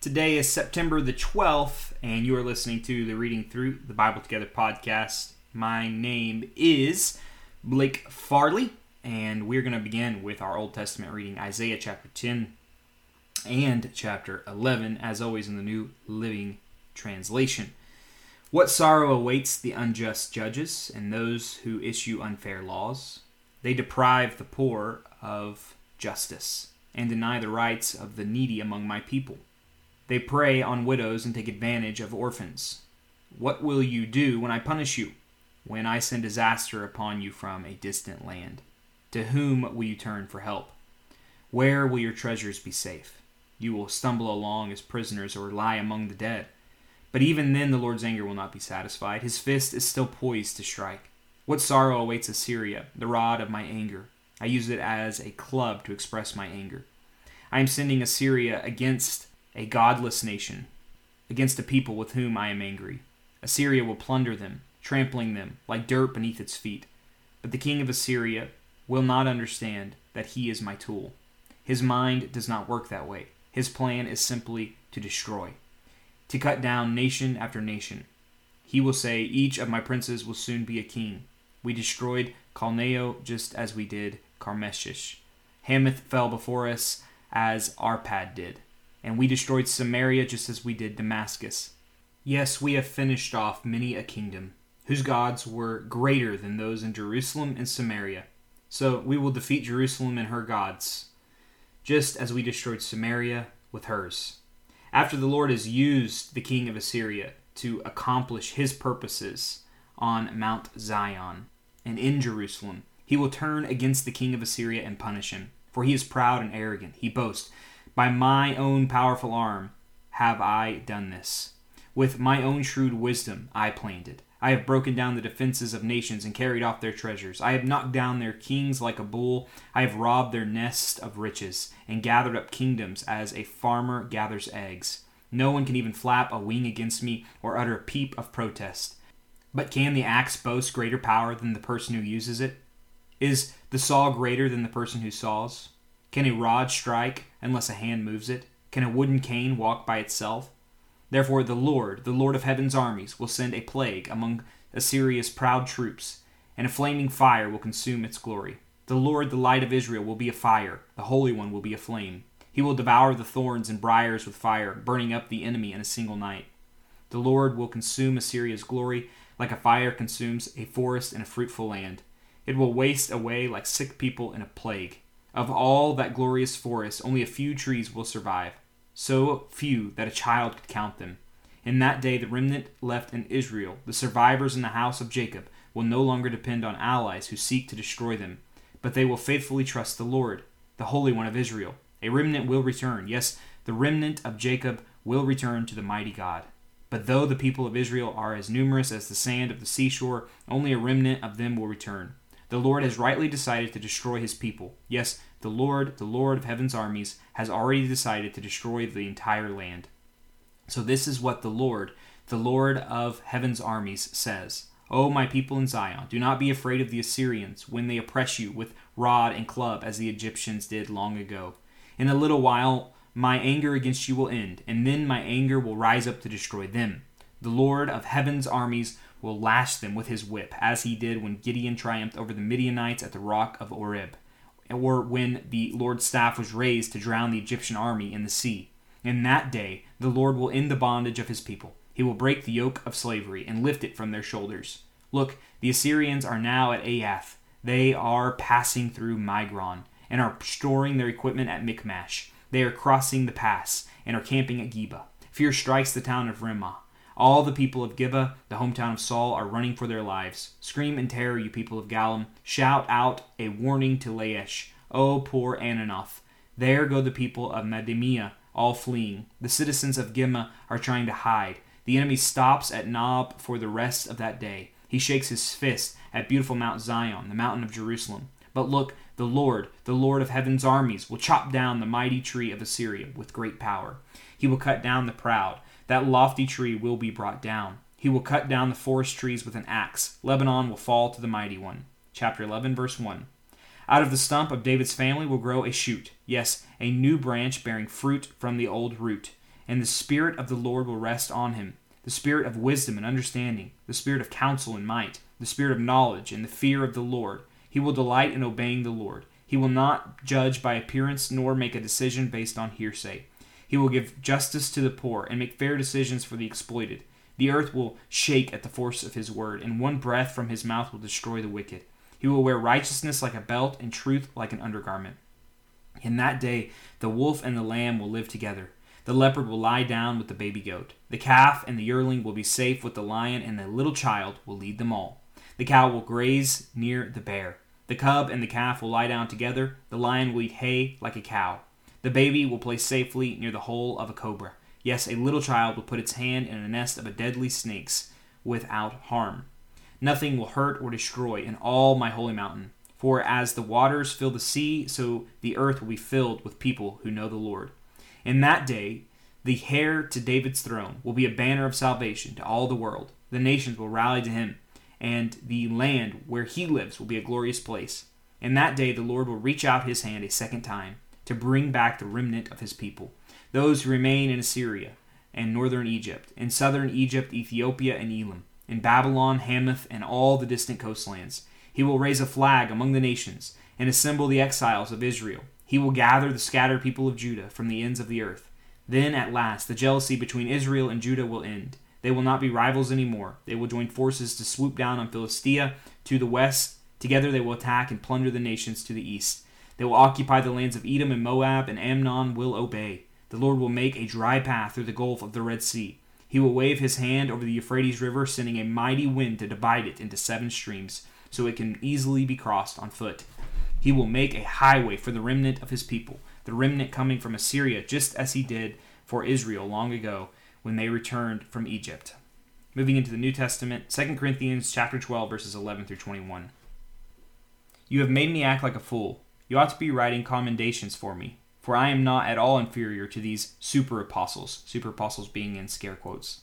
Today is September the 12th, and you are listening to the Reading Through the Bible Together podcast. My name is Blake Farley, and we're going to begin with our Old Testament reading Isaiah chapter 10 and chapter 11, as always in the New Living Translation. What sorrow awaits the unjust judges and those who issue unfair laws? They deprive the poor of justice and deny the rights of the needy among my people. They prey on widows and take advantage of orphans. What will you do when I punish you? When I send disaster upon you from a distant land? To whom will you turn for help? Where will your treasures be safe? You will stumble along as prisoners or lie among the dead. But even then, the Lord's anger will not be satisfied. His fist is still poised to strike. What sorrow awaits Assyria, the rod of my anger? I use it as a club to express my anger. I am sending Assyria against a godless nation, against a people with whom I am angry. Assyria will plunder them, trampling them like dirt beneath its feet. But the king of Assyria will not understand that he is my tool. His mind does not work that way. His plan is simply to destroy, to cut down nation after nation. He will say, Each of my princes will soon be a king. We destroyed Calno just as we did Carchemish. Hamath fell before us as Arpad did and we destroyed Samaria just as we did Damascus. Yes, we have finished off many a kingdom, whose gods were greater than those in Jerusalem and Samaria. So we will defeat Jerusalem and her gods, just as we destroyed Samaria with hers. After the Lord has used the king of Assyria to accomplish his purposes on Mount Zion and in Jerusalem, he will turn against the king of Assyria and punish him. For he is proud and arrogant. He boasts, by my own powerful arm have I done this. With my own shrewd wisdom I planned it. I have broken down the defenses of nations and carried off their treasures. I have knocked down their kings like a bull. I have robbed their nest of riches and gathered up kingdoms as a farmer gathers eggs. No one can even flap a wing against me or utter a peep of protest. But can the axe boast greater power than the person who uses it? Is the saw greater than the person who saws? Can a rod strike unless a hand moves it? Can a wooden cane walk by itself? Therefore, the Lord, the Lord of heaven's armies, will send a plague among Assyria's proud troops, and a flaming fire will consume its glory. The Lord, the light of Israel, will be a fire, the Holy One will be a flame. He will devour the thorns and briers with fire, burning up the enemy in a single night. The Lord will consume Assyria's glory like a fire consumes a forest in a fruitful land. It will waste away like sick people in a plague. Of all that glorious forest, only a few trees will survive, so few that a child could count them. In that day, the remnant left in Israel, the survivors in the house of Jacob, will no longer depend on allies who seek to destroy them, but they will faithfully trust the Lord, the Holy One of Israel. A remnant will return. Yes, the remnant of Jacob will return to the mighty God. But though the people of Israel are as numerous as the sand of the seashore, only a remnant of them will return. The Lord has rightly decided to destroy his people. Yes, the Lord, the Lord of heaven's armies, has already decided to destroy the entire land. So this is what the Lord, the Lord of heaven's armies, says. O my people in Zion, do not be afraid of the Assyrians when they oppress you with rod and club as the Egyptians did long ago. In a little while my anger against you will end, and then my anger will rise up to destroy them. The Lord of heaven's armies will lash them with his whip, as he did when Gideon triumphed over the Midianites at the rock of Oreb, or when the Lord's staff was raised to drown the Egyptian army in the sea. In that day, the Lord will end the bondage of his people. He will break the yoke of slavery and lift it from their shoulders. Look, the Assyrians are now at Aiath. They are passing through Migron and are storing their equipment at Michmash. They are crossing the pass and are camping at Geba. Fear strikes the town of Ramah. All the people of Gibeah, the hometown of Saul, are running for their lives. Scream in terror, you people of Gallim. Shout out a warning to Laish. O poor Anathoth. There go the people of Madmenah, all fleeing. The citizens of Gimma are trying to hide. The enemy stops at Nob for the rest of that day. He shakes his fist at beautiful Mount Zion, the mountain of Jerusalem. But look, the Lord, the Lord of heaven's armies, will chop down the mighty tree of Assyria with great power. He will cut down the proud that lofty tree will be brought down. He will cut down the forest trees with an axe. Lebanon will fall to the mighty one. Chapter 11, verse 1. Out of the stump of David's family will grow a shoot, yes, a new branch bearing fruit from the old root. and the Spirit of the Lord will rest on him the Spirit of wisdom and understanding, the Spirit of counsel and might, the Spirit of knowledge and the fear of the Lord. He will delight in obeying the Lord. He will not judge by appearance nor make a decision based on hearsay. He will give justice to the poor and make fair decisions for the exploited. The earth will shake at the force of his word, and one breath from his mouth will destroy the wicked. He will wear righteousness like a belt and truth like an undergarment. In that day, the wolf and the lamb will live together. The leopard will lie down with the baby goat. The calf and the yearling will be safe with the lion, and the little child will lead them all. The cow will graze near the bear. The cub and the calf will lie down together. The lion will eat hay like a cow. The baby will play safely near the hole of a cobra. Yes, a little child will put its hand in a nest of a deadly snakes without harm. Nothing will hurt or destroy in all my holy mountain. For as the waters fill the sea, so the earth will be filled with people who know the Lord. In that day, the heir to David's throne will be a banner of salvation to all the world. The nations will rally to him, and the land where he lives will be a glorious place. In that day, the Lord will reach out his hand a second time to bring back the remnant of his people, those who remain in Assyria and northern Egypt, in southern Egypt, Ethiopia, and Elam, in Babylon, Hamath, and all the distant coastlands. He will raise a flag among the nations and assemble the exiles of Israel he will gather the scattered people of Judah from the ends of the earth. Then, at last, the jealousy between Israel and Judah will end. They will not be rivals anymore. They will join forces to swoop down on Philistia to the west. Together they will attack and plunder the nations to the east. They will occupy the lands of Edom and Moab, and Ammon will obey. The Lord will make a dry path through the gulf of the Red Sea. He will wave his hand over the Euphrates River, sending a mighty wind to divide it into seven streams, so it can easily be crossed on foot. He will make a highway for the remnant of his people, the remnant coming from Assyria, just as he did for Israel long ago when they returned from Egypt. Moving into the New Testament, 2 Corinthians chapter 12 verses 11 through 21. You have made me act like a fool. You ought to be writing commendations for me, for I am not at all inferior to these super apostles, super apostles being in scare quotes,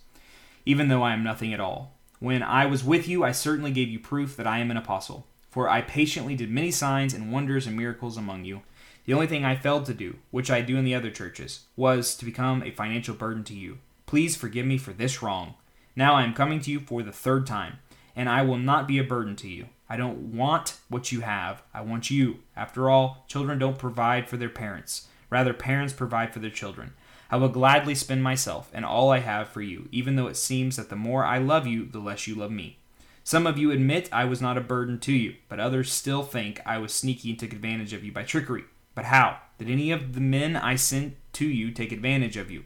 even though I am nothing at all. When I was with you, I certainly gave you proof that I am an apostle. For I patiently did many signs and wonders and miracles among you. The only thing I failed to do, which I do in the other churches, was to become a financial burden to you. Please forgive me for this wrong. Now I am coming to you for the third time, and I will not be a burden to you. I don't want what you have. I want you. After all, children don't provide for their parents. Rather, parents provide for their children. I will gladly spend myself and all I have for you, even though it seems that the more I love you, the less you love me. Some of you admit I was not a burden to you, but others still think I was sneaky and took advantage of you by trickery. But how? Did any of the men I sent to you take advantage of you?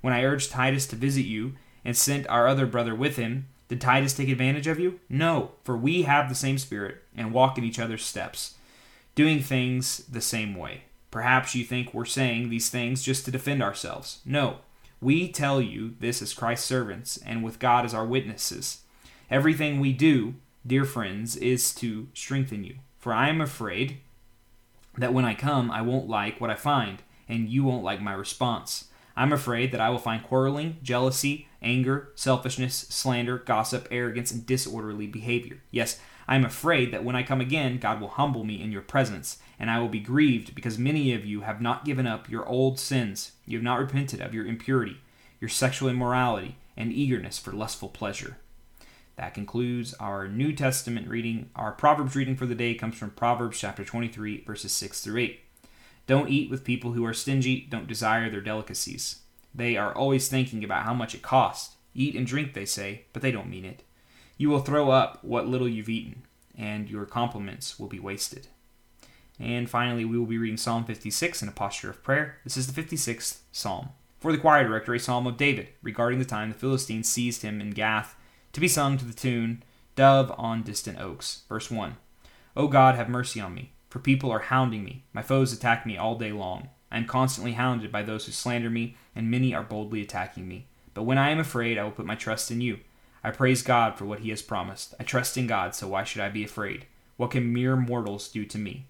When I urged Titus to visit you and sent our other brother with him, did Titus take advantage of you? No, for we have the same spirit and walk in each other's steps, doing things the same way. Perhaps you think we're saying these things just to defend ourselves. No, we tell you this as Christ's servants and with God as our witnesses. Everything we do, dear friends, is to strengthen you. For I am afraid that when I come, I won't like what I find, and you won't like my response. I'm afraid that I will find quarreling, jealousy, anger, selfishness, slander, gossip, arrogance, and disorderly behavior. Yes, I am afraid that when I come again, God will humble me in your presence, and I will be grieved because many of you have not given up your old sins. You have not repented of your impurity, your sexual immorality, and eagerness for lustful pleasure. That concludes our New Testament reading. Our Proverbs reading for the day comes from Proverbs chapter 23, verses 6 through 8. Don't eat with people who are stingy, don't desire their delicacies. They are always thinking about how much it costs. Eat and drink, they say, but they don't mean it. You will throw up what little you've eaten, and your compliments will be wasted. And finally, we will be reading Psalm 56 in a posture of prayer. This is the 56th Psalm. For the choir director, a psalm of David, regarding the time the Philistines seized him in Gath to be sung to the tune Dove on Distant Oaks. Verse 1 O God, have mercy on me, for people are hounding me. My foes attack me all day long. I am constantly hounded by those who slander me, and many are boldly attacking me. But when I am afraid, I will put my trust in you. I praise God for what he has promised. I trust in God, so why should I be afraid? What can mere mortals do to me?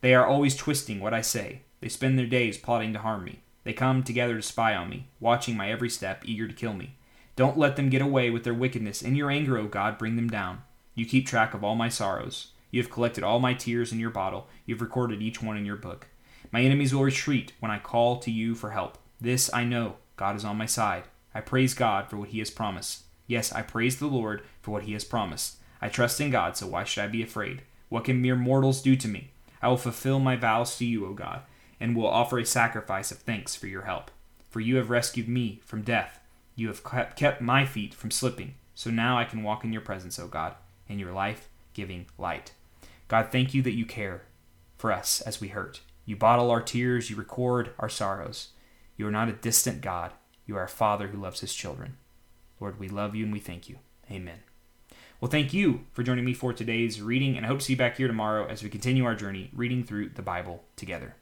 They are always twisting what I say. They spend their days plotting to harm me. They come together to spy on me, watching my every step, eager to kill me. Don't let them get away with their wickedness. In your anger, O God, bring them down. You keep track of all my sorrows. You have collected all my tears in your bottle. You have recorded each one in your book. My enemies will retreat when I call to you for help. This I know. God is on my side. I praise God for what he has promised. Yes, I praise the Lord for what he has promised. I trust in God, so why should I be afraid? What can mere mortals do to me? I will fulfill my vows to you, O God, and will offer a sacrifice of thanks for your help. For you have rescued me from death. You have kept my feet from slipping. So now I can walk in your presence, O God, in your life giving light. God, thank you that you care for us as we hurt. You bottle our tears, you record our sorrows. You are not a distant God, you are a Father who loves his children. Lord, we love you and we thank you. Amen. Well, thank you for joining me for today's reading, and I hope to see you back here tomorrow as we continue our journey reading through the Bible together.